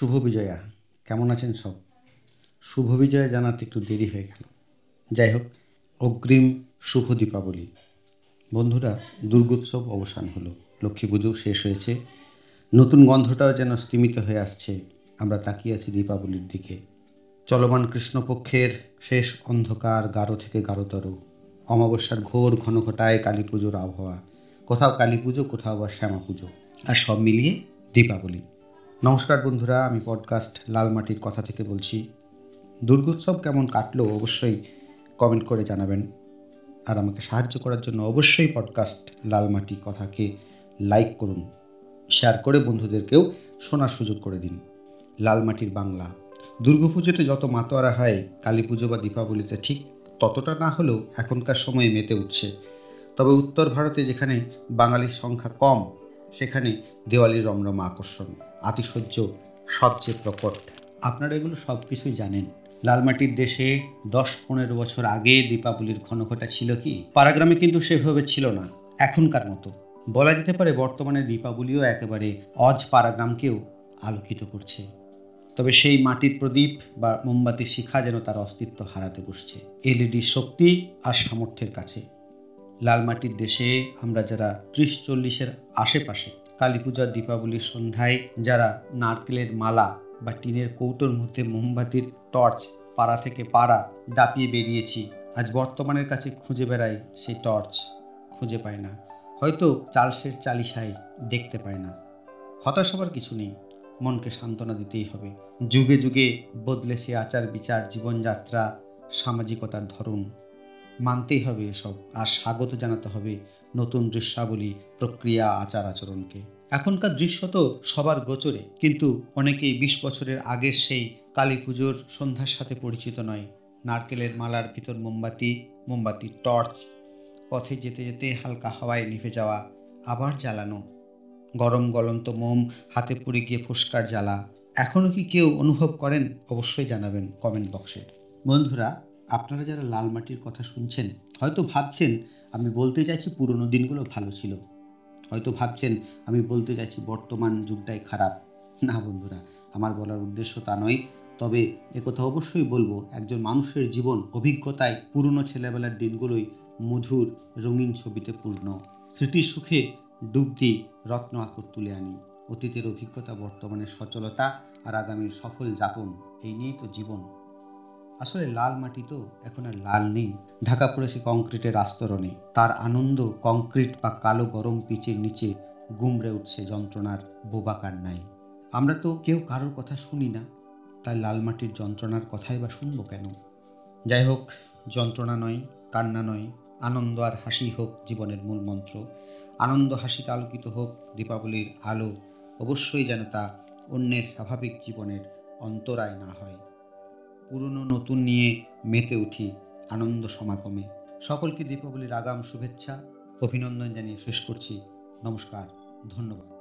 শুভ বিজয়া, কেমন আছেন সব? শুভ বিজয়া জানাতে একটু দেরি হয়ে গেল। যাই হোক, অগ্রিম শুভ দীপাবলি। বন্ধুরা, দুর্গোৎসব অবসান হলো। লক্ষ্মী পুজো শেষ হয়েছে। নতুন গন্ধটাও যেন স্তিমিত হয়ে আসছে। আমরা তাকিয়ে আছি দীপাবলির দিকে। চলমান কৃষ্ণপক্ষের শেষ অন্ধকার গাঢ় থেকে গাঢ়তর অমাবস্যার ঘোর ঘন ঘটায় কালী পুজোর আবহাওয়া। কোথাও কালী পুজো, কোথাও বা শ্যামা পুজো। আর সব মিলিয়ে দীপাবলি। নমস্কার বন্ধুরা, আমি পডকাস্ট লাল মাটির কথা থেকে বলছি। দুর্গোৎসব কেমন কাটলো অবশ্যই কমেন্ট করে জানাবেন। আর আমাকে সাহায্য করার জন্য অবশ্যই পডকাস্ট লাল মাটি কথাকে লাইক করুন। শেয়ার করে বন্ধুদেরকেও শোনার সুযোগ করে দিন। লাল মাটির বাংলা। দুর্গাপুজোতে যত মাতোয়ারা হয় কালী পুজো বা দীপাবলিতে ঠিক ততটা না হলেও এখনকার সময়ে মেতে উঠছে। তবে উত্তর ভারতে যেখানে বাঙালির সংখ্যা কম সেখানে দেওয়ালির রমরমা আকর্ষণ, আতিশয্য সবচেয়ে প্রকট। আপনারা এগুলো সব কিছুই জানেন। লালমাটির দেশে দশ পনেরো বছর আগে দীপাবলির ঘনঘটা ছিল কি? পাড়াগ্রামে কিন্তু সেভাবে ছিল না, এখনকার মতো। বলা যেতে পারে বর্তমানে দীপাবলিও একেবারে অজ পাড়াগ্রামকেও আলোকিত করছে। তবে সেই মাটির প্রদীপ বা মোমবাতির শিখা যেন তার অস্তিত্ব হারাতে বসছে। এলইডি শক্তি আর সামর্থ্যের কাছে। লাল মাটির দেশে আমরা যারা ত্রিশ চল্লিশের আশেপাশে কালী পূজা, দীপাবলির সন্ধ্যায় যারা নারকেলের মালা বা টিনের কৌটোর মধ্যে মোমবাতির টর্চ পাড়া থেকে পাড়া ডাপিয়ে বেরিয়েছি, আজ বর্তমানের কাছে খুঁজে বেড়াই সেই টর্চ খুঁজে পায় না। হয়তো চালসের চালিশাই দেখতে পায় না। হতাশ হবার কিছু নেই, মনকে সান্ত্বনা দিতেই হবে। যুগে যুগে বদলেছে আচার বিচার জীবনযাত্রা, সামাজিকতার ধরন। মানতেই হবে এসব। আর স্বাগত জানাতে হবে নতুন দৃশ্যাবলী, প্রক্রিয়া, আচার আচরণকে। এখনকার দৃশ্য তো সবার গোচরে, কিন্তু অনেকেই বিশ বছরের আগের সেই কালী পুজোর সন্ধ্যার সাথে পরিচিত নয়। নারকেলের মালার ভিতর মোমবাতি, মোমবাতির টর্চ, পথে যেতে যেতে হালকা হাওয়ায় নিভে যাওয়া, আবার জ্বালানো। গরম গলন্ত মোম, হাতে পড়ে গিয়ে ফুসকার জ্বালা। এখনও কি কেউ অনুভব করেন? অবশ্যই জানাবেন কমেন্ট বক্সে। বন্ধুরা আপনারা যারা লাল মাটির কথা শুনছেন, হয়তো ভাবছেন, আমি বলতে চাইছি পুরনো দিনগুলো ভালো ছিল। হয়তো ভাবছেন, আমি বলতে চাইছি বর্তমান যুগটাই খারাপ। না বন্ধুরা, আমার বলার উদ্দেশ্য তা নয়। তবে একথা অবশ্যই বলব, একজন মানুষের জীবন অভিজ্ঞতায় পুরনো ছেলেবেলার দিনগুলোই মধুর রঙিন ছবিতে পূর্ণ। স্মৃতির সুখে ডুব দিই রত্ন আকর তুলে আনি। অতীতের অভিজ্ঞতা, বর্তমানের সচলতা আর আগামীর সফল যাপন, এই নিয়েই তো জীবন। আসলে লাল মাটি তো এখন আর লাল নেই। ঢাকা পড়েছে কংক্রিটের আস্তরণে। তার আনন্দ কংক্রিট বা কালো গরম পিচের নিচে গুমড়ে উঠছে যন্ত্রণার বোবা কান্নায়। আমরা তো কেউ কারোর কথা শুনি না। তাই লাল মাটির যন্ত্রণার কথাই বা শুনব কেন? যাই হোক, যন্ত্রণা নয়, কান্না নয়, আনন্দ আর হাসি হোক জীবনের মূল মন্ত্র। আনন্দ হাসিতে আলোকিত হোক দীপাবলির আলো, অবশ্যই যেন তা অন্যের স্বাভাবিক জীবনের অন্তরায় না হয়। পুরনো নতুন নিয়ে মেতে উঠি আনন্দ সমাগমে। সকলকে দীপাবলির আগাম শুভেচ্ছা, অভিনন্দন জানিয়ে শেষ করছি। নমস্কার, ধন্যবাদ।